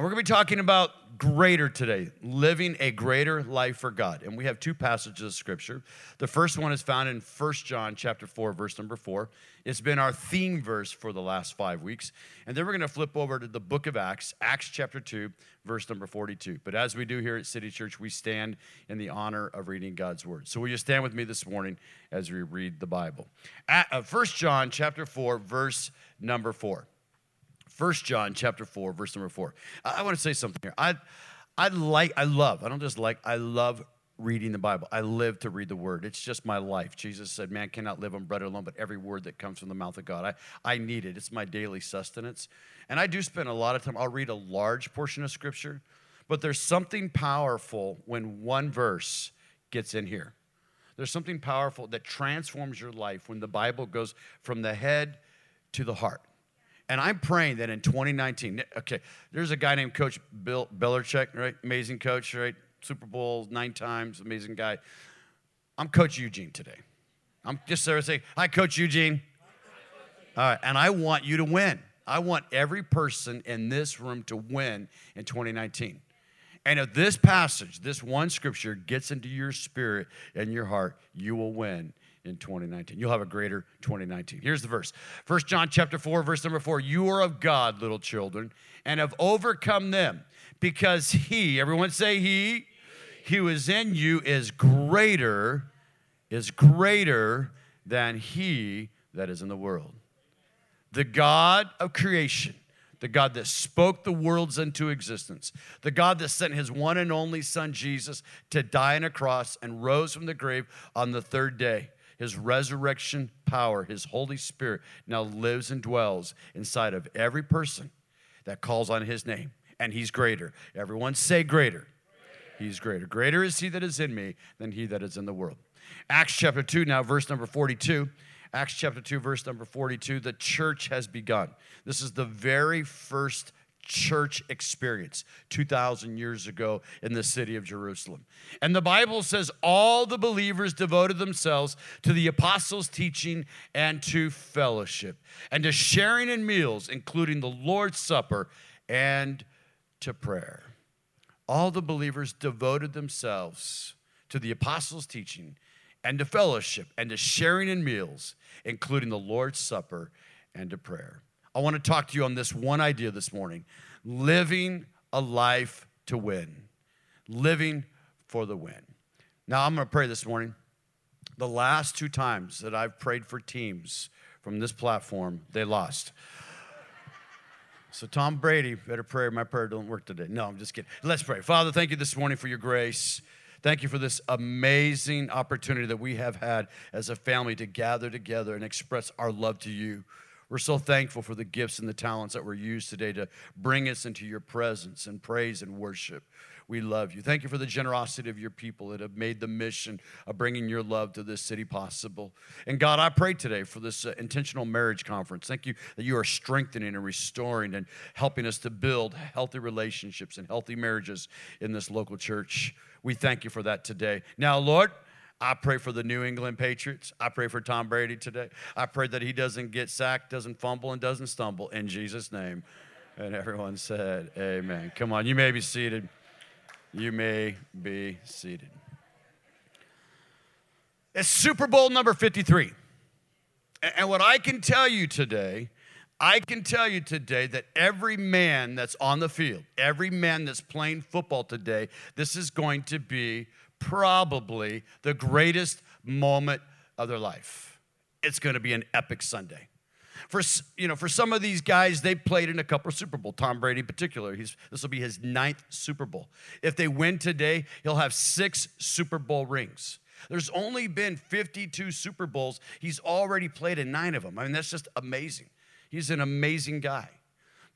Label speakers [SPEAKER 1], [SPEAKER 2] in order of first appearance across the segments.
[SPEAKER 1] And we're going to be talking about greater today, living a greater life for God. And we have two passages of scripture. The first one is found in 1 John chapter 4 verse number 4. It's been our theme verse for the last 5 weeks. And then we're going to flip over to the book of Acts, Acts chapter 2, verse number 42. But as we do here at City Church, we stand in the honor of reading God's word. So will you stand with me this morning as we read the Bible? Uh, 1 John chapter 4 verse number 4. First John chapter 4, verse number 4. I, I want to say something here. I, I like, I love, I don't just like, I love reading the Bible. I live to read the word. It's just my life. Jesus said, Man cannot live on bread alone, but every word that comes from the mouth of God. I, I need it. It's my daily sustenance. And I do spend a lot of time, I'll read a large portion of scripture, but there's something powerful when one verse gets in here. There's something powerful that transforms your life when the Bible goes from the head to the heart. And I'm praying that in 2019, okay, there's a guy named Coach Bill Belichick, right? Amazing coach, right? Super Bowl nine times, amazing guy. I'm Coach Eugene today. I'm just there to say, hi, Coach Eugene. All right, and I want you to win. I want every person in this room to win in 2019. And if this passage, this one scripture gets into your spirit and your heart, you will win in 2019. You'll have a greater 2019. Here's the verse. First John chapter 4 verse number 4. You are of God, little children, and have overcome them because he, everyone say he, he who is in you is greater is greater than he that is in the world. The God of creation the God that spoke the worlds into existence, the God that sent his one and only Son, Jesus, to die on a cross and rose from the grave on the third day his resurrection power, his Holy Spirit now lives and dwells inside of every person that calls on his name. And he's greater. Everyone say greater. He's greater. Greater is he that is in me than he that is in the world. Acts chapter 2, now verse number 42. Acts chapter 2, verse number 42. The church has begun. This is the very first church experience 2,000 years ago in the city of Jerusalem. And the Bible says all the believers devoted themselves to the apostles' teaching and to fellowship and to sharing in meals, including the Lord's Supper and to prayer. All the believers devoted themselves to the apostles' teaching and to fellowship and to sharing in meals, including the Lord's Supper and to prayer. I want to talk to you on this one idea this morning living a life to win. Living for the win. Now, I'm going to pray this morning. The last two times that I've prayed for teams from this platform, they lost. So, Tom Brady, better pray. My prayer don't work today. No, I'm just kidding. Let's pray. Father, thank you this morning for your grace. Thank you for this amazing opportunity that we have had as a family to gather together and express our love to you. We're so thankful for the gifts and the talents that were used today to bring us into your presence and praise and worship. We love you. Thank you for the generosity of your people that have made the mission of bringing your love to this city possible. And God, I pray today for this uh, intentional marriage conference. Thank you that you are strengthening and restoring and helping us to build healthy relationships and healthy marriages in this local church. We thank you for that today. Now, Lord, I pray for the New England Patriots. I pray for Tom Brady today. I pray that he doesn't get sacked, doesn't fumble, and doesn't stumble in Jesus' name. And everyone said, Amen. Come on, you may be seated. You may be seated. It's Super Bowl number 53. And what I can tell you today, I can tell you today that every man that's on the field, every man that's playing football today, this is going to be probably the greatest moment of their life. It's going to be an epic Sunday. For, you know, for some of these guys, they played in a couple of Super Bowl. Tom Brady in particular, he's, this will be his ninth Super Bowl. If they win today, he'll have six Super Bowl rings. There's only been 52 Super Bowls. He's already played in nine of them. I mean, that's just amazing. He's an amazing guy.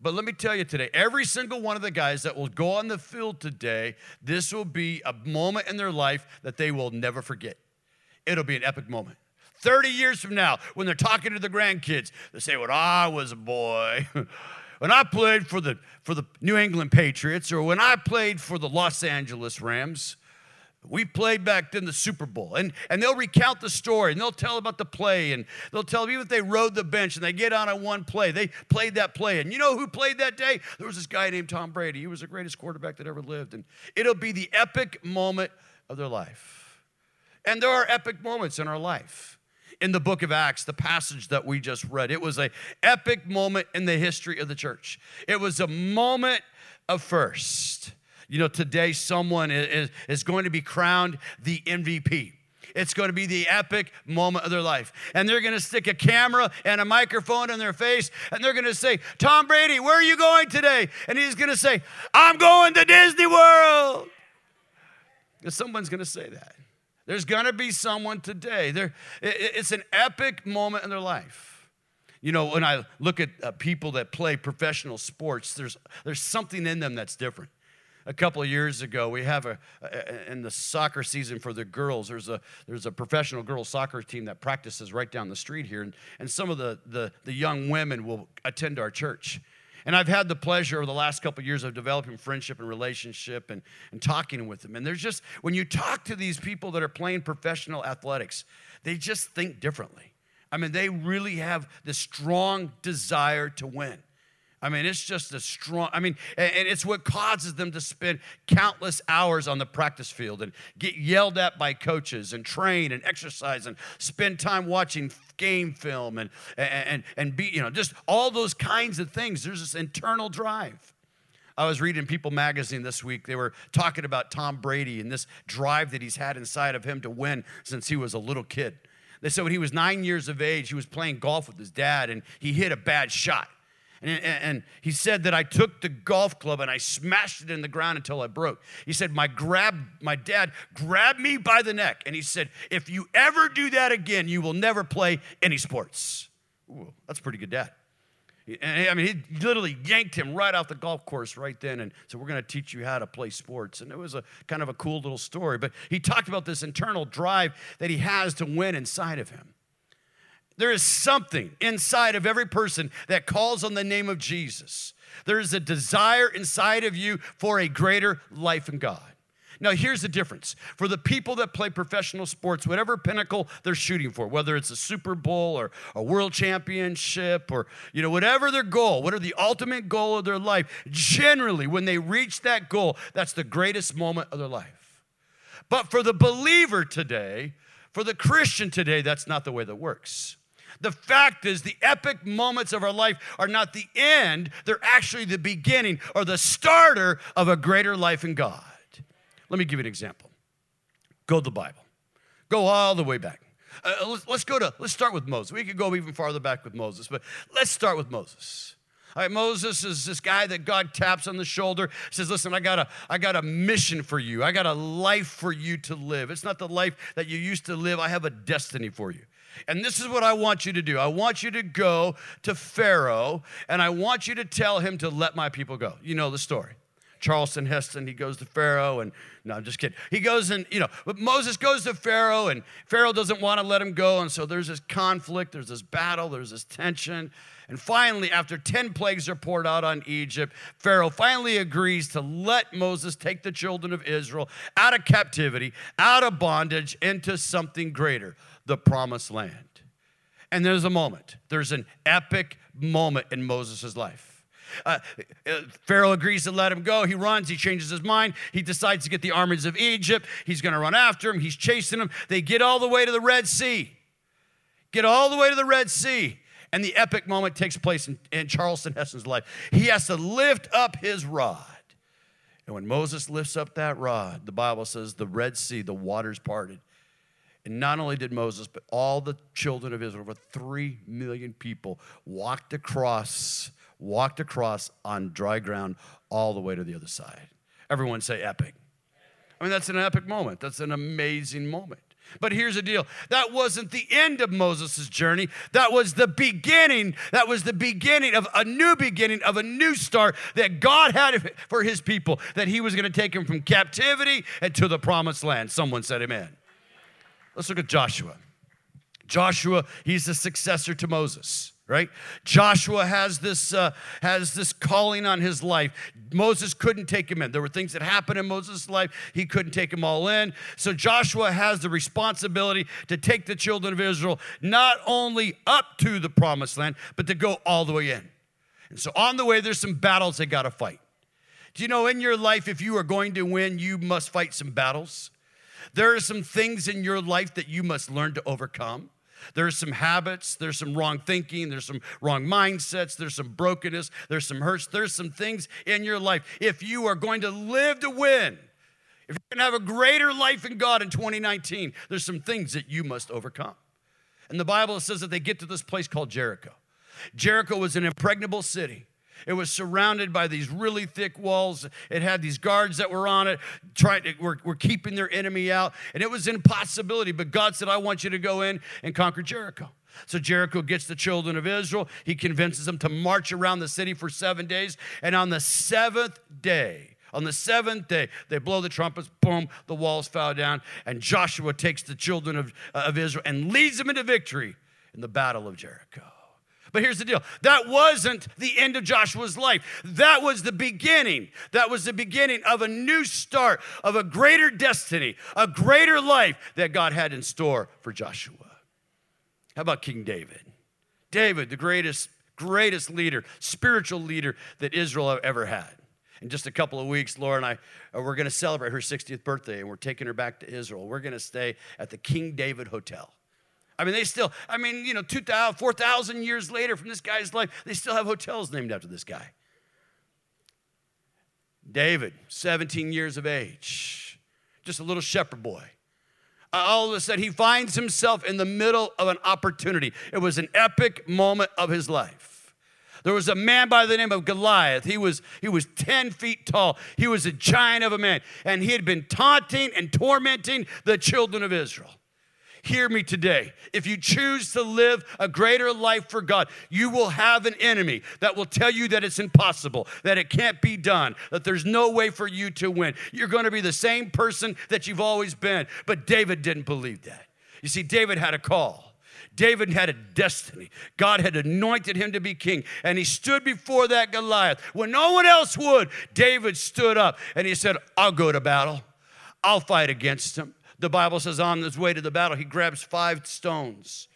[SPEAKER 1] But let me tell you today, every single one of the guys that will go on the field today, this will be a moment in their life that they will never forget. It'll be an epic moment. 30 years from now, when they're talking to the grandkids, they say, When I was a boy, when I played for the, for the New England Patriots, or when I played for the Los Angeles Rams, we played back then the Super Bowl. And, and they'll recount the story and they'll tell about the play and they'll tell even if they rode the bench and they get on a one play, they played that play. And you know who played that day? There was this guy named Tom Brady. He was the greatest quarterback that ever lived. And it'll be the epic moment of their life. And there are epic moments in our life. In the book of Acts, the passage that we just read, it was a epic moment in the history of the church. It was a moment of first. You know, today someone is, is going to be crowned the MVP. It's going to be the epic moment of their life. And they're going to stick a camera and a microphone in their face and they're going to say, Tom Brady, where are you going today? And he's going to say, I'm going to Disney World. And someone's going to say that. There's going to be someone today. There, it's an epic moment in their life. You know, when I look at uh, people that play professional sports, there's, there's something in them that's different a couple of years ago we have a, a, in the soccer season for the girls there's a there's a professional girls soccer team that practices right down the street here and, and some of the, the the young women will attend our church and I've had the pleasure over the last couple of years of developing friendship and relationship and, and talking with them. And there's just, when you talk to these people that are playing professional athletics, they just think differently. I mean, they really have this strong desire to win. I mean, it's just a strong, I mean, and it's what causes them to spend countless hours on the practice field and get yelled at by coaches and train and exercise and spend time watching game film and, and, and be, you know, just all those kinds of things. There's this internal drive. I was reading People magazine this week. They were talking about Tom Brady and this drive that he's had inside of him to win since he was a little kid. They said when he was nine years of age, he was playing golf with his dad and he hit a bad shot. And, and, he said that I took the golf club and I smashed it in the ground until I broke. He said, my, grab, my dad grabbed me by the neck and he said, If you ever do that again, you will never play any sports. Ooh, that's pretty good dad. I mean, he literally yanked him right off the golf course right then and said, We're going to teach you how to play sports. And it was a kind of a cool little story. But he talked about this internal drive that he has to win inside of him. There is something inside of every person that calls on the name of Jesus. There is a desire inside of you for a greater life in God. Now, here's the difference. For the people that play professional sports, whatever pinnacle they're shooting for, whether it's a Super Bowl or a world championship or, you know, whatever their goal, whatever the ultimate goal of their life, generally, when they reach that goal, that's the greatest moment of their life. But for the believer today, for the Christian today, that's not the way that works. The fact is, the epic moments of our life are not the end, they're actually the beginning or the starter of a greater life in God. Let me give you an example. Go to the Bible, go all the way back. Uh, let's, let's go to, let's start with Moses. We could go even farther back with Moses, but let's start with Moses. All right, Moses is this guy that God taps on the shoulder, says, Listen, I got, a, I got a mission for you. I got a life for you to live. It's not the life that you used to live, I have a destiny for you. And this is what I want you to do I want you to go to Pharaoh and I want you to tell him to let my people go. You know the story. Charlton Heston, he goes to Pharaoh, and no, I'm just kidding. He goes and, you know, but Moses goes to Pharaoh, and Pharaoh doesn't want to let him go. And so there's this conflict, there's this battle, there's this tension. And finally, after 10 plagues are poured out on Egypt, Pharaoh finally agrees to let Moses take the children of Israel out of captivity, out of bondage, into something greater the promised land. And there's a moment, there's an epic moment in Moses' life. Uh, uh, Pharaoh agrees to let him go. He runs, he changes his mind. He decides to get the armies of Egypt. He's going to run after him. He's chasing them. They get all the way to the Red Sea. Get all the way to the Red Sea. And the epic moment takes place in, in Charlton Heston's life. He has to lift up his rod. And when Moses lifts up that rod, the Bible says the Red Sea, the waters parted. And not only did Moses, but all the children of Israel, over three million people, walked across, walked across on dry ground all the way to the other side. Everyone say epic. I mean, that's an epic moment. That's an amazing moment. But here's the deal that wasn't the end of Moses' journey. That was the beginning. That was the beginning of a new beginning, of a new start that God had for his people, that he was going to take them from captivity and to the promised land. Someone said, Amen. Let's look at Joshua. Joshua, he's the successor to Moses. right? Joshua has this uh, has this calling on his life. Moses couldn't take him in. There were things that happened in Moses' life he couldn't take them all in. So Joshua has the responsibility to take the children of Israel not only up to the promised land, but to go all the way in. And so on the way, there's some battles they got to fight. Do you know in your life, if you are going to win, you must fight some battles? There are some things in your life that you must learn to overcome. There's some habits, there's some wrong thinking, there's some wrong mindsets, there's some brokenness, there's some hurts, there's some things in your life. If you are going to live to win, if you're going to have a greater life in God in 2019, there's some things that you must overcome. And the Bible says that they get to this place called Jericho. Jericho was an impregnable city. It was surrounded by these really thick walls. It had these guards that were on it, trying to, were, were keeping their enemy out. And it was impossibility. But God said, I want you to go in and conquer Jericho. So Jericho gets the children of Israel. He convinces them to march around the city for seven days. And on the seventh day, on the seventh day, they blow the trumpets, boom, the walls fell down. And Joshua takes the children of, of Israel and leads them into victory in the battle of Jericho. But here's the deal that wasn't the end of Joshua's life. That was the beginning. That was the beginning of a new start, of a greater destiny, a greater life that God had in store for Joshua. How about King David? David, the greatest, greatest leader, spiritual leader that Israel ever had. In just a couple of weeks, Laura and I, uh, we're going to celebrate her 60th birthday, and we're taking her back to Israel. We're going to stay at the King David Hotel. I mean, they still, I mean, you know, 2,000, 4,000 years later from this guy's life, they still have hotels named after this guy. David, 17 years of age, just a little shepherd boy. All of a sudden, he finds himself in the middle of an opportunity. It was an epic moment of his life. There was a man by the name of Goliath. He was, he was 10 feet tall. He was a giant of a man. And he had been taunting and tormenting the children of Israel. Hear me today. If you choose to live a greater life for God, you will have an enemy that will tell you that it's impossible, that it can't be done, that there's no way for you to win. You're going to be the same person that you've always been. But David didn't believe that. You see, David had a call. David had a destiny. God had anointed him to be king, and he stood before that Goliath. When no one else would, David stood up and he said, I'll go to battle. I'll fight against him. The Bible says on his way to the battle, he grabs five stones,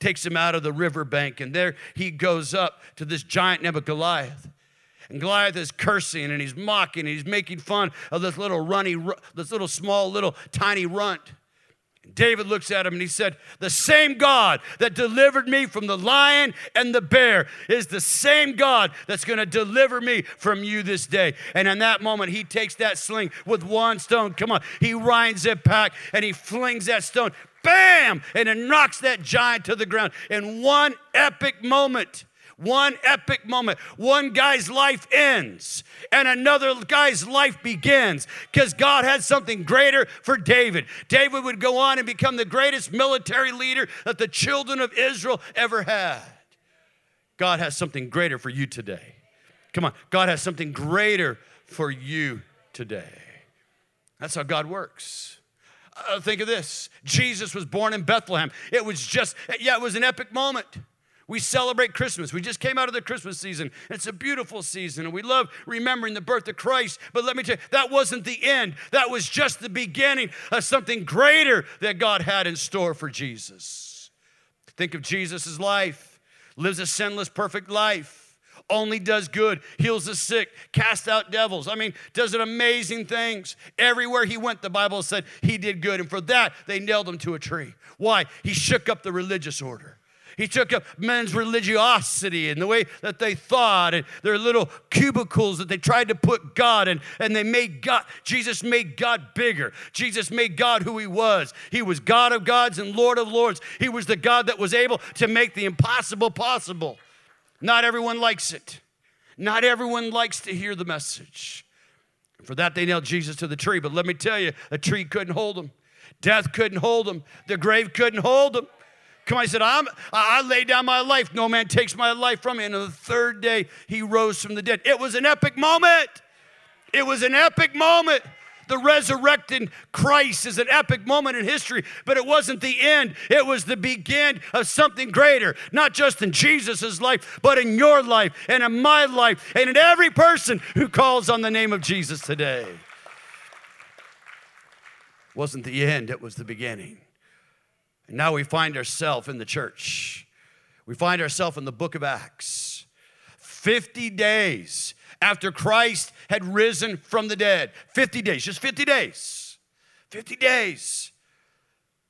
[SPEAKER 1] takes them out of the riverbank, and there he goes up to this giant Goliath. And Goliath is cursing and he's mocking and he's making fun of this little runny, this little small, little tiny runt. David looks at him and he said, The same God that delivered me from the lion and the bear is the same God that's going to deliver me from you this day. And in that moment, he takes that sling with one stone. Come on. He winds it back and he flings that stone. Bam! And it knocks that giant to the ground in one epic moment. One epic moment. One guy's life ends and another guy's life begins because God had something greater for David. David would go on and become the greatest military leader that the children of Israel ever had. God has something greater for you today. Come on, God has something greater for you today. That's how God works. Uh, think of this Jesus was born in Bethlehem. It was just, yeah, it was an epic moment. We celebrate Christmas. We just came out of the Christmas season. It's a beautiful season, and we love remembering the birth of Christ. But let me tell you, that wasn't the end. That was just the beginning of something greater that God had in store for Jesus. Think of Jesus' life. Lives a sinless, perfect life. Only does good, heals the sick, casts out devils. I mean, does amazing things. Everywhere he went, the Bible said he did good. And for that, they nailed him to a tree. Why? He shook up the religious order. He took up men's religiosity and the way that they thought and their little cubicles that they tried to put God in, and they made God, Jesus made God bigger. Jesus made God who he was. He was God of gods and Lord of lords. He was the God that was able to make the impossible possible. Not everyone likes it. Not everyone likes to hear the message. For that, they nailed Jesus to the tree. But let me tell you, a tree couldn't hold him. Death couldn't hold him. The grave couldn't hold him. Come on, he said, I'm, I lay down my life. No man takes my life from me. And on the third day, he rose from the dead. It was an epic moment. It was an epic moment. The resurrected Christ is an epic moment in history, but it wasn't the end. It was the begin of something greater, not just in Jesus' life, but in your life and in my life and in every person who calls on the name of Jesus today. Wasn't the end, it was the beginning. And now we find ourselves in the church. We find ourselves in the book of Acts. 50 days after Christ had risen from the dead. 50 days, just 50 days. 50 days.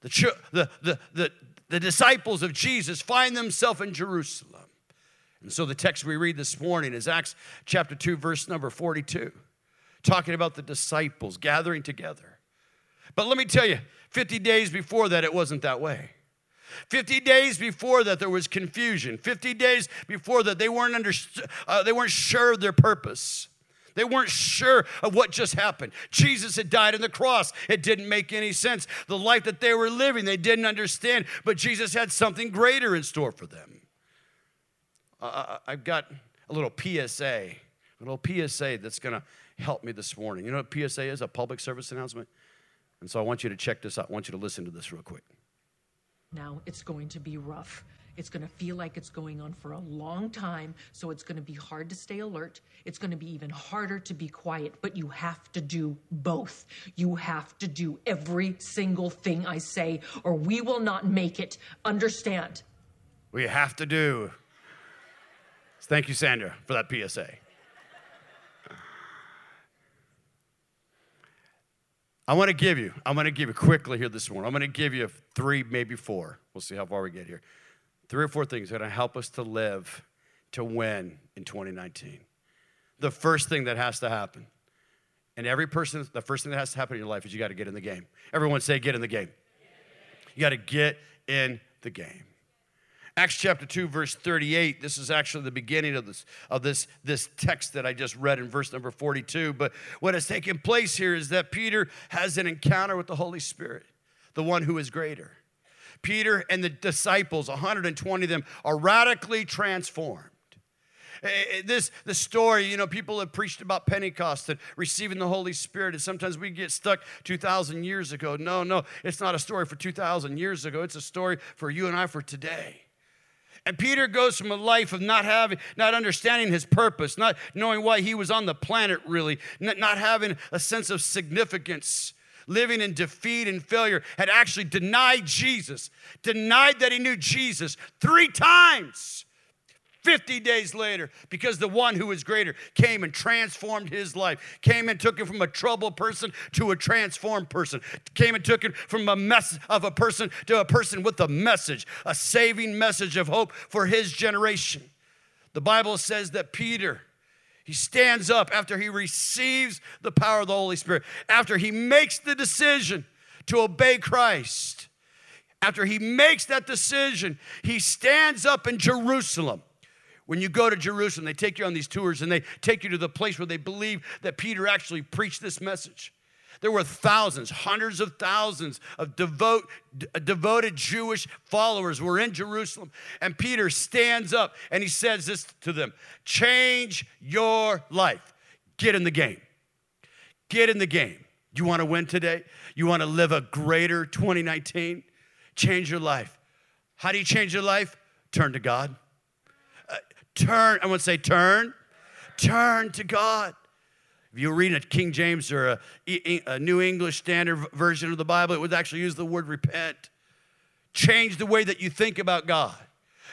[SPEAKER 1] The, the, the, the, the disciples of Jesus find themselves in Jerusalem. And so the text we read this morning is Acts chapter 2, verse number 42, talking about the disciples gathering together. But let me tell you, 50 days before that, it wasn't that way. 50 days before that, there was confusion. 50 days before that, they weren't, under, uh, they weren't sure of their purpose. They weren't sure of what just happened. Jesus had died on the cross. It didn't make any sense. The life that they were living, they didn't understand, but Jesus had something greater in store for them. Uh, I've got a little PSA, a little PSA that's going to help me this morning. You know what PSA is? A public service announcement. And so I want you to check this out. I want you to listen to this real quick.
[SPEAKER 2] Now it's going to be rough. It's going to feel like it's going on for a long time, so it's going to be hard to stay alert. It's going to be even harder to be quiet, but you have to do both. You have to do every single thing I say, or we will not make it. Understand?
[SPEAKER 1] We have to do. Thank you, Sandra, for that PSA. I want to give you, I'm going to give you quickly here this morning. I'm going to give you three, maybe four. We'll see how far we get here. Three or four things that are going to help us to live, to win in 2019. The first thing that has to happen, and every person, the first thing that has to happen in your life is you got to get in the game. Everyone say, get in the game. You got to get in the game. Acts chapter 2, verse 38. This is actually the beginning of this, of this, this text that I just read in verse number 42. But what has taken place here is that Peter has an encounter with the Holy Spirit, the one who is greater. Peter and the disciples, 120 of them, are radically transformed. Eh, eh, this the story, you know, people have preached about Pentecost and receiving the Holy Spirit, and sometimes we get stuck 2,000 years ago. No, no, it's not a story for 2,000 years ago. It's a story for you and I for today. And Peter goes from a life of not having, not understanding his purpose, not knowing why he was on the planet really, not having a sense of significance, living in defeat and failure, had actually denied Jesus, denied that he knew Jesus three times. 50 days later because the one who is greater came and transformed his life came and took him from a troubled person to a transformed person came and took him from a mess of a person to a person with a message a saving message of hope for his generation. The bible says that peter he stands up after he receives the power of the holy spirit after he makes the decision to obey christ. After he makes that decision he stands up in jerusalem when you go to Jerusalem, they take you on these tours and they take you to the place where they believe that Peter actually preached this message. There were thousands, hundreds of thousands of devote, uh, devoted Jewish followers were in Jerusalem. And Peter stands up and he says this to them Change your life. Get in the game. Get in the game. You want to win today? You want to live a greater 2019? Change your life. How do you change your life? Turn to God. Turn, I want to say turn. Turn to God. If you read a King James or a, a New English Standard Version of the Bible, it would actually use the word repent. Change the way that you think about God.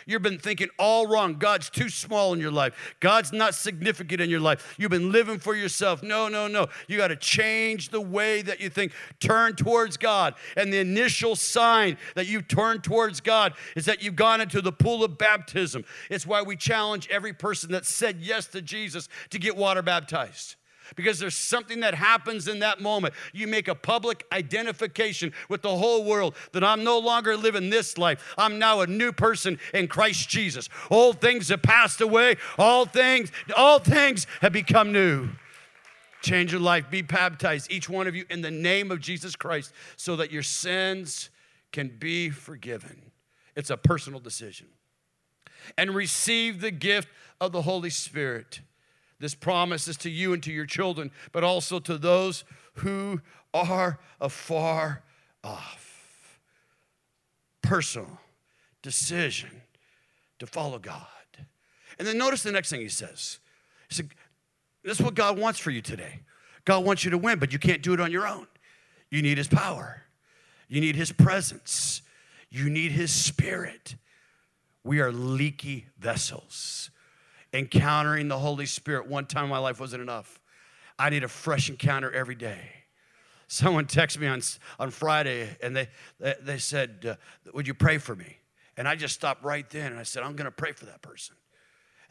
[SPEAKER 1] You've been thinking all wrong. God's too small in your life. God's not significant in your life. You've been living for yourself. No, no, no. You got to change the way that you think. Turn towards God. And the initial sign that you turn towards God is that you've gone into the pool of baptism. It's why we challenge every person that said yes to Jesus to get water baptized because there's something that happens in that moment. You make a public identification with the whole world that I'm no longer living this life. I'm now a new person in Christ Jesus. Old things have passed away. All things, all things have become new. Change your life. Be baptized, each one of you, in the name of Jesus Christ, so that your sins can be forgiven. It's a personal decision. And receive the gift of the Holy Spirit. This promise is to you and to your children, but also to those who are afar off. Personal decision to follow God. And then notice the next thing he says. He said, This is what God wants for you today. God wants you to win, but you can't do it on your own. You need his power, you need his presence, you need his spirit. We are leaky vessels. Encountering the Holy Spirit one time in my life wasn't enough. I need a fresh encounter every day. Someone texted me on, on Friday and they, they, said, uh, Would you pray for me? And I just stopped right then and I said, I'm going to pray for that person.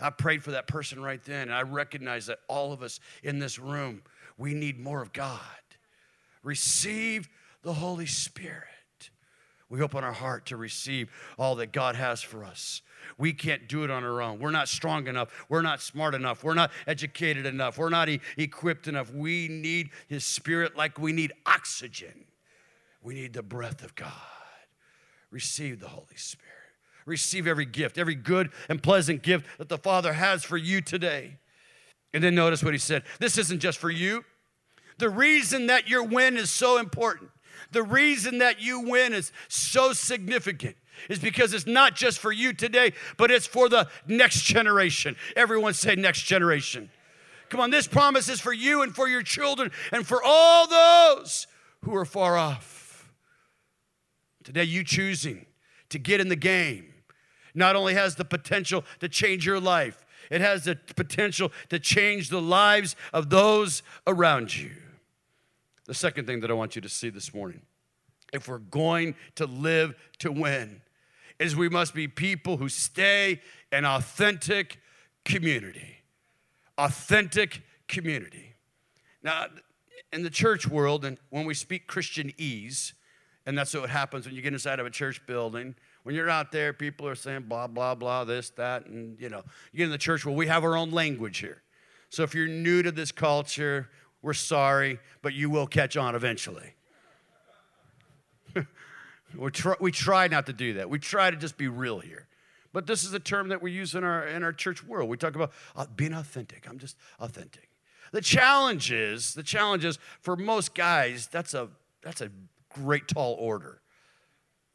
[SPEAKER 1] I prayed for that person right then. And I recognize that all of us in this room, we need more of God. Receive the Holy Spirit. We open our heart to receive all that God has for us. We can't do it on our own. We're not strong enough. We're not smart enough. We're not educated enough. We're not e- equipped enough. We need His Spirit like we need oxygen. We need the breath of God. Receive the Holy Spirit. Receive every gift, every good and pleasant gift that the Father has for you today. And then notice what He said this isn't just for you. The reason that your win is so important, the reason that you win is so significant is because it's not just for you today, but it's for the next generation. Everyone say, next generation. Come on, this promise is for you and for your children and for all those who are far off. Today, you choosing to get in the game not only has the potential to change your life, it has the potential to change the lives of those around you. The second thing that I want you to see this morning if we're going to live to win, is we must be people who stay in authentic community. Authentic community. Now, in the church world, and when we speak Christianese, and that's what happens when you get inside of a church building, when you're out there, people are saying blah, blah, blah, this, that, and you know, you get in the church, well, we have our own language here. So if you're new to this culture, we're sorry, but you will catch on eventually. we try, not to do that. We try to just be real here. But this is a term that we use in our, in our church world. We talk about uh, being authentic. I'm just authentic. The challenge is, the challenge is for most guys, that's a, that's a great tall order.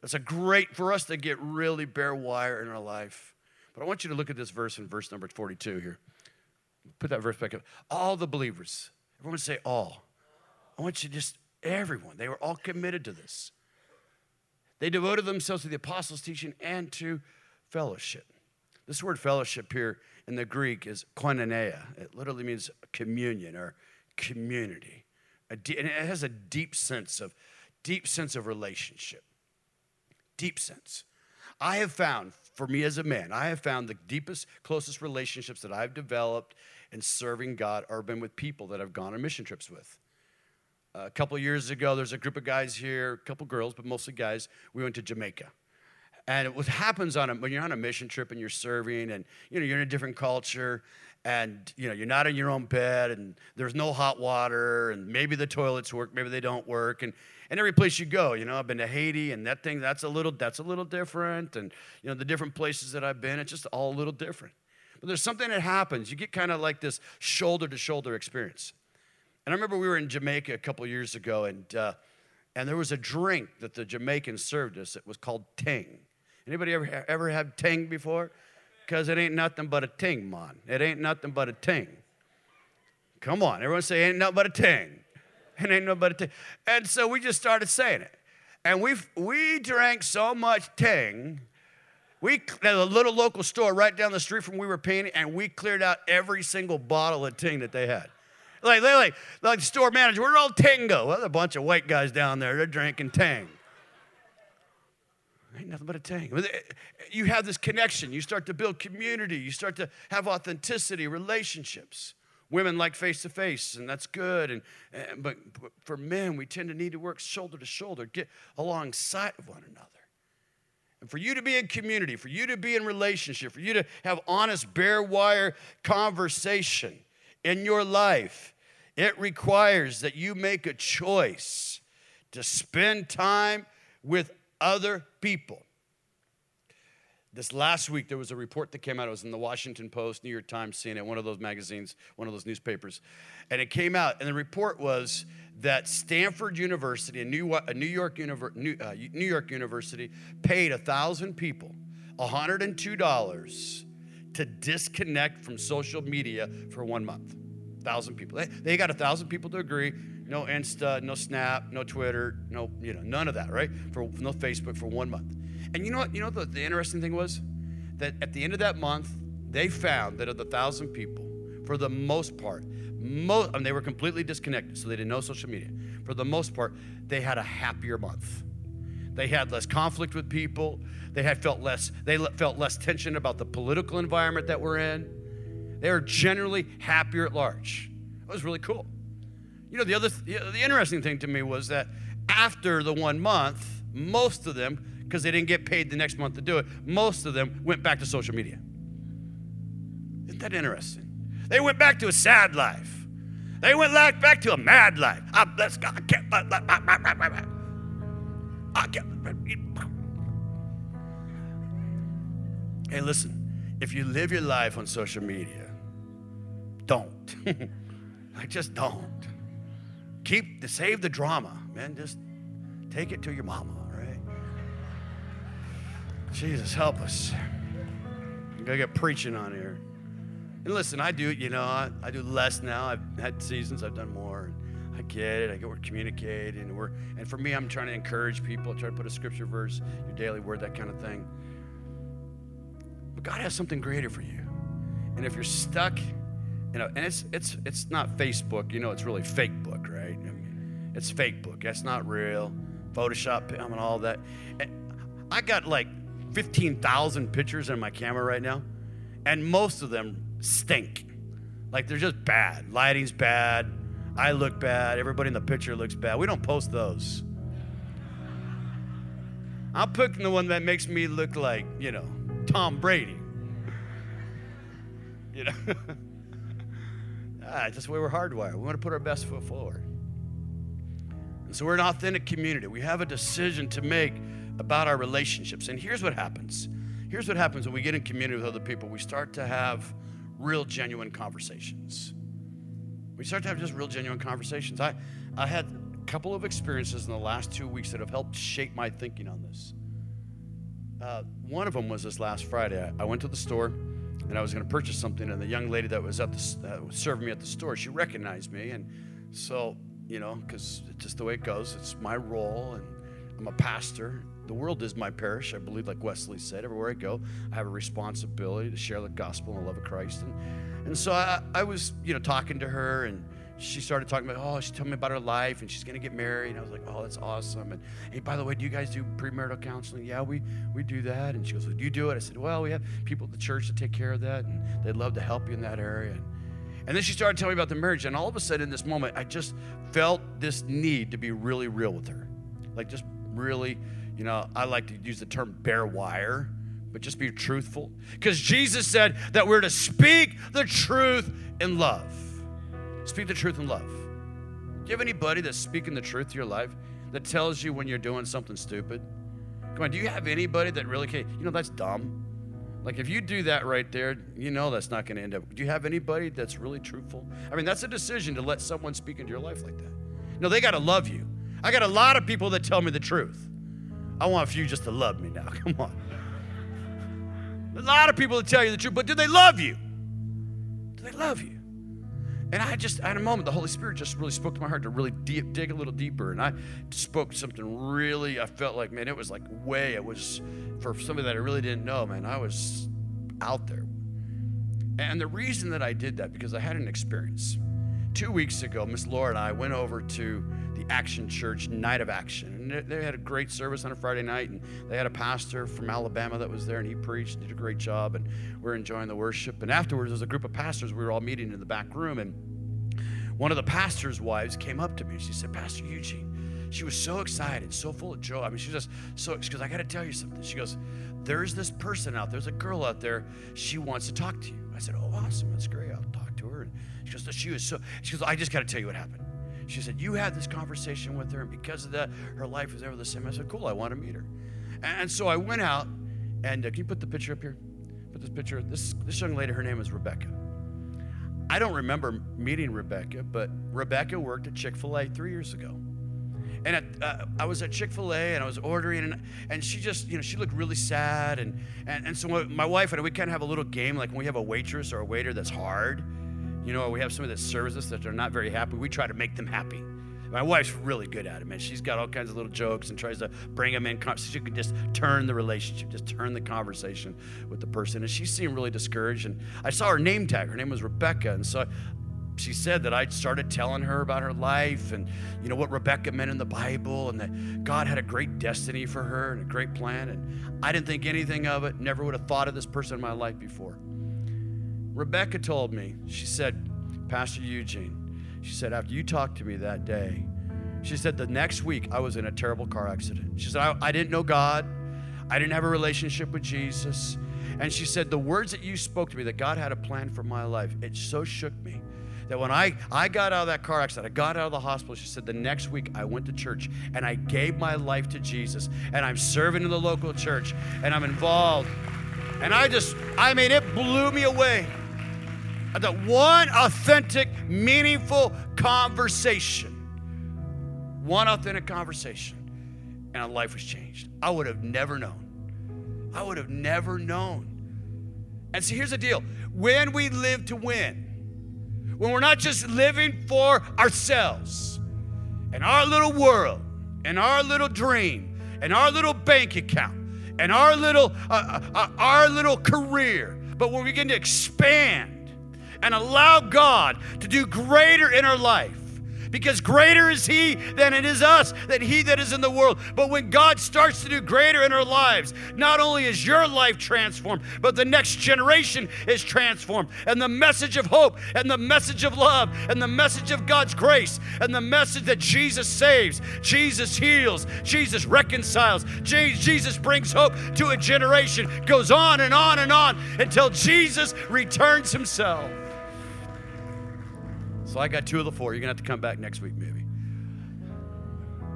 [SPEAKER 1] That's a great for us to get really bare wire in our life. But I want you to look at this verse in verse number 42 here. Put that verse back up. All the believers, everyone say all. I want you to just, everyone, they were all committed to this. They devoted themselves to the apostles' teaching and to fellowship. This word fellowship here in the Greek is koinonia. It literally means communion or community. and it has a deep sense of deep sense of relationship. Deep sense. I have found, for me as a man, I have found the deepest, closest relationships that I've developed in serving God are been with people that I've gone on mission trips with. A couple years ago, there's a group of guys here, a couple girls, but mostly guys. We went to Jamaica. And what happens on a, when you're on a mission trip and you're serving and you know, you're in a different culture and you know, you're not in your own bed and there's no hot water and maybe the toilets work, maybe they don't work. And, and every place you go, you know, I've been to Haiti and that thing, that's a little, that's a little different. And, you know, the different places that I've been, it's just all a little different. But there's something that happens. You get kind of like this shoulder to shoulder experience. And I remember we were in Jamaica a couple years ago, and, uh, and there was a drink that the Jamaicans served us. It was called Ting. Anybody ever, ever had Ting before? Because it ain't nothing but a ting, man. It ain't nothing but a ting. Come on, everyone say, ain't nothing but a ting. It ain't nothing but a ting. And so we just started saying it. And we we drank so much ting. We at a little local store right down the street from where we were painting, and we cleared out every single bottle of ting that they had. Like, like, like the store manager, we're all Tango. Well, a bunch of white guys down there, they're drinking Tang. Ain't nothing but a Tang. Eh, eh, you have this connection. You start to build community. You start to have authenticity, relationships. Women like face to face, and that's good. And, and but, but for men, we tend to need to work shoulder to shoulder, get alongside of one another. For you to be in community, for you to be in relationship, for you to have honest, bare wire conversation in your life, it requires that you make a choice to spend time with other people. this last week there was a report that came out. It was in the Washington Post, New York Times, CNN, one of those magazines, one of those newspapers. And it came out, and the report was that Stanford University, a New, New, York, New, uh, New York University, paid a thousand people $102 to disconnect from social media for one month. Thousand people. They, they got a thousand people to agree. No Insta, no Snap, no Twitter, no, you know, none of that, right? For no Facebook for one month. And you know what? You know the, the interesting thing was? That at the end of that month, they found that of the thousand people, for the most part, most, mean, they were completely disconnected, so they didn't know social media. For the most part, they had a happier month. They had less conflict with people. They had felt less. They felt less tension about the political environment that we're in. They were generally happier at large. It was really cool. You know, the other, the interesting thing to me was that after the one month, most of them because they didn't get paid the next month to do it, most of them went back to social media. Isn't that interesting? They went back to a sad life. They went back to a mad life. I bless God. I can't. I can't. Hey, listen. If you live your life on social media, don't. I just don't. Keep the save the drama, man. Just take it to your mama. All right? Jesus, help us. I'm to get preaching on here. And listen, I do, it, you know, I, I do less now. I've had seasons, I've done more. I get it. I get we're communicating. And, we're, and for me, I'm trying to encourage people, try to put a scripture verse, your daily word, that kind of thing. But God has something greater for you. And if you're stuck, you know, and it's it's it's not Facebook, you know, it's really fake book, right? I mean, it's fake book. That's not real. Photoshop, I mean, all that. I got like 15,000 pictures in my camera right now, and most of them stink. Like they're just bad. Lighting's bad. I look bad. Everybody in the picture looks bad. We don't post those. I'm picking the one that makes me look like, you know, Tom Brady. You know? ah, just the way we're hardwired. We want to put our best foot forward. And so we're an authentic community. We have a decision to make about our relationships. And here's what happens here's what happens when we get in community with other people we start to have real, genuine conversations. We start to have just real, genuine conversations. I, I had a couple of experiences in the last two weeks that have helped shape my thinking on this. Uh, one of them was this last Friday. I, I went to the store and I was going to purchase something, and the young lady that was at the uh, serving me at the store, she recognized me, and so you know, because it's just the way it goes. It's my role, and I'm a pastor, the world is my parish. I believe, like Wesley said, everywhere I go, I have a responsibility to share the gospel and the love of Christ. And, and so I, I was, you know, talking to her, and she started talking about, oh, she told me about her life, and she's going to get married. And I was like, oh, that's awesome. And hey, by the way, do you guys do premarital counseling? Yeah, we we do that. And she goes, well, do you do it? I said, well, we have people at the church that take care of that, and they'd love to help you in that area. And, and then she started telling me about the marriage, and all of a sudden, in this moment, I just felt this need to be really real with her, like just really you know, I like to use the term bare wire, but just be truthful. Because Jesus said that we're to speak the truth in love. Speak the truth in love. Do you have anybody that's speaking the truth to your life that tells you when you're doing something stupid? Come on, do you have anybody that really can, you know, that's dumb? Like if you do that right there, you know that's not going to end up. Do you have anybody that's really truthful? I mean, that's a decision to let someone speak into your life like that. No, they got to love you. I got a lot of people that tell me the truth. I want a few just to love me now. Come on. a lot of people that tell you the truth, but do they love you? Do they love you? And I just, at a moment, the Holy Spirit just really spoke to my heart to really deep, dig a little deeper. And I spoke something really, I felt like, man, it was like way, it was for somebody that I really didn't know, man, I was out there. And the reason that I did that, because I had an experience. Two weeks ago, Miss Laura and I went over to the Action Church Night of Action. And they had a great service on a Friday night, and they had a pastor from Alabama that was there, and he preached, and did a great job, and we are enjoying the worship. And afterwards, there was a group of pastors. We were all meeting in the back room, and one of the pastor's wives came up to me. She said, Pastor Eugene, she was so excited, so full of joy. I mean, she was just so, goes, I got to tell you something. She goes, There's this person out there, there's a girl out there, she wants to talk to you. I said, Oh, awesome, that's great. I'll talk to her. And she goes, She was so, she goes, I just got to tell you what happened. She said, You had this conversation with her, and because of that, her life is ever the same. I said, Cool, I want to meet her. And so I went out And uh, can you put the picture up here? Put this picture. This this young lady, her name is Rebecca. I don't remember meeting Rebecca, but Rebecca worked at Chick Fil A three years ago. And at, uh, I was at Chick Fil A and I was ordering, and, and she just, you know, she looked really sad. And and, and so my wife and I, we kind of have a little game, like when we have a waitress or a waiter that's hard, you know, we have somebody that serves us that are not very happy, we try to make them happy. My wife's really good at it, man. She's got all kinds of little jokes and tries to bring them in. So she can just turn the relationship, just turn the conversation with the person. And she seemed really discouraged. And I saw her name tag. Her name was Rebecca. And so she said that I started telling her about her life and you know what Rebecca meant in the Bible and that God had a great destiny for her and a great plan and I didn't think anything of it never would have thought of this person in my life before Rebecca told me she said Pastor Eugene she said, after you talked to me that day, she said, the next week I was in a terrible car accident. She said, I, I didn't know God. I didn't have a relationship with Jesus. And she said, the words that you spoke to me, that God had a plan for my life, it so shook me that when I, I got out of that car accident, I got out of the hospital, she said, the next week I went to church and I gave my life to Jesus. And I'm serving in the local church and I'm involved. And I just, I mean, it blew me away that one authentic, meaningful conversation. One authentic conversation, and a life was changed. I would have never known. I would have never known. And see, here's the deal when we live to win, when we're not just living for ourselves and our little world and our little dream and our little bank account and our little uh, uh, uh our little career but when we begin to expand and allow God to do greater in our life. Because greater is He than it is us, than He that is in the world. But when God starts to do greater in our lives, not only is your life transformed, but the next generation is transformed. And the message of hope, and the message of love, and the message of God's grace, and the message that Jesus saves, Jesus heals, Jesus reconciles, Jesus brings hope to a generation goes on and on and on until Jesus returns Himself. So I got two of the four. You're going to have to come back next week, maybe.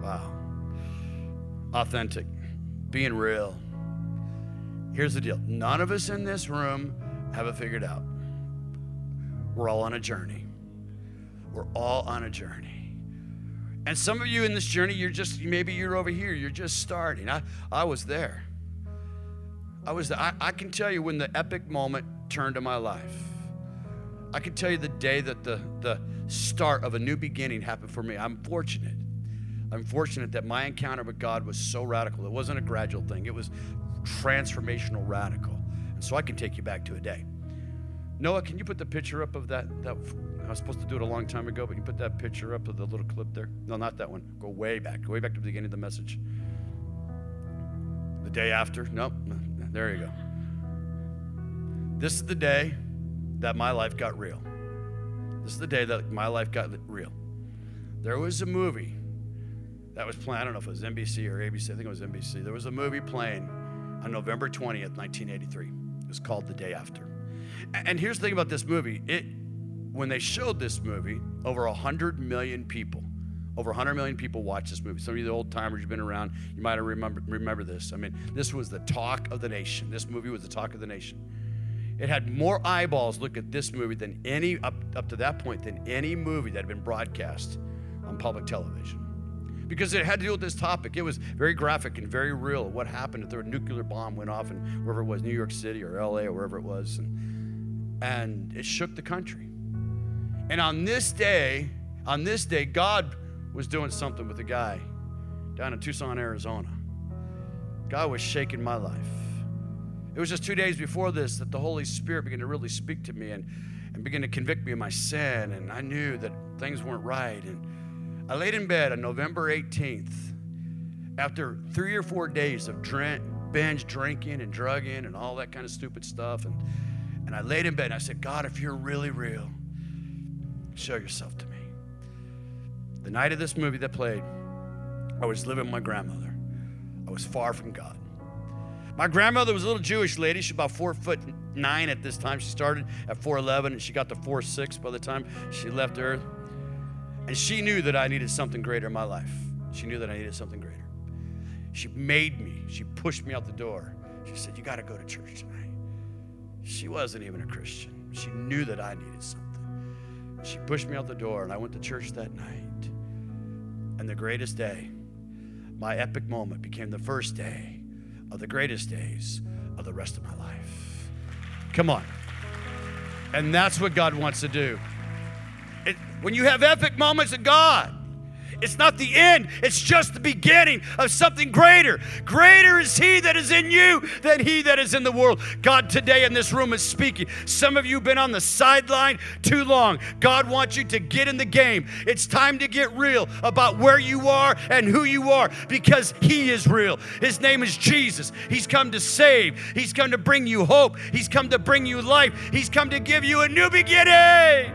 [SPEAKER 1] Wow. Authentic, being real. Here's the deal none of us in this room have it figured out. We're all on a journey. We're all on a journey. And some of you in this journey, you're just, maybe you're over here, you're just starting. I, I was there. I was, I, I can tell you when the epic moment turned to my life. I can tell you the day that the, the start of a new beginning happened for me. I'm fortunate. I'm fortunate that my encounter with God was so radical. It wasn't a gradual thing, it was transformational radical. And so I can take you back to a day. Noah, can you put the picture up of that? that I was supposed to do it a long time ago, but you put that picture up of the little clip there. No, not that one. Go way back. Go way back to the beginning of the message. The day after. Nope. There you go. This is the day that my life got real. This is the day that my life got real. There was a movie that was playing, I don't know if it was NBC or ABC, I think it was NBC. There was a movie playing on November 20th, 1983. It was called The Day After. And here's the thing about this movie it, when they showed this movie, over 100 million people, over 100 million people watched this movie. Some of you, the old timers, you've been around, you might remember, remember this. I mean, this was the talk of the nation. This movie was the talk of the nation. It had more eyeballs look at this movie than any, up, up to that point, than any movie that had been broadcast on public television. Because it had to do with this topic. It was very graphic and very real. What happened if there a nuclear bomb went off in wherever it was, New York City or LA or wherever it was. And, and it shook the country. And on this day, on this day, God was doing something with a guy down in Tucson, Arizona. God was shaking my life. It was just two days before this that the Holy Spirit began to really speak to me and, and begin to convict me of my sin. And I knew that things weren't right. And I laid in bed on November 18th after three or four days of drink, binge drinking and drugging and all that kind of stupid stuff. And, and I laid in bed and I said, God, if you're really real, show yourself to me. The night of this movie that played, I was living with my grandmother. I was far from God. My grandmother was a little Jewish lady. She's about four foot nine at this time. She started at 4'11 and she got to 4'6 by the time she left Earth. And she knew that I needed something greater in my life. She knew that I needed something greater. She made me, she pushed me out the door She said, You got to go to church tonight. She wasn't even a Christian. She knew that I needed something. She pushed me out the door, and I went to church that night. And the greatest day, my epic moment, became the first day of the greatest days of the rest of my life. Come on. And that's what God wants to do. It, when you have epic moments of God, it's not the end, it's just the beginning of something greater. Greater is He that is in you than He that is in the world. God today in this room is speaking. Some of you have been on the sideline too long. God wants you to get in the game. It's time to get real about where you are and who you are because He is real. His name is Jesus. He's come to save, He's come to bring you hope, He's come to bring you life, He's come to give you a new beginning.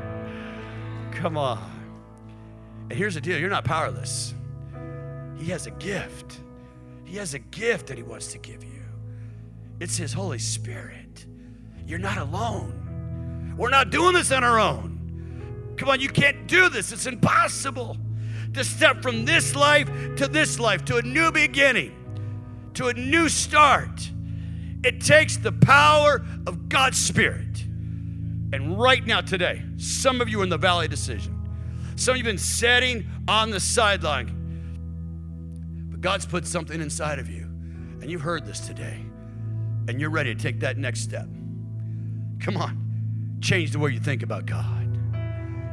[SPEAKER 1] Come on. And here's the deal you're not powerless. He has a gift. He has a gift that He wants to give you. It's His Holy Spirit. You're not alone. We're not doing this on our own. Come on, you can't do this. It's impossible to step from this life to this life, to a new beginning, to a new start. It takes the power of God's Spirit. And right now, today, some of you in the valley decision. Some of you have been sitting on the sideline. But God's put something inside of you, and you've heard this today, and you're ready to take that next step. Come on, change the way you think about God.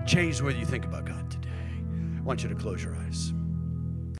[SPEAKER 1] Change the way you think about God today. I want you to close your eyes.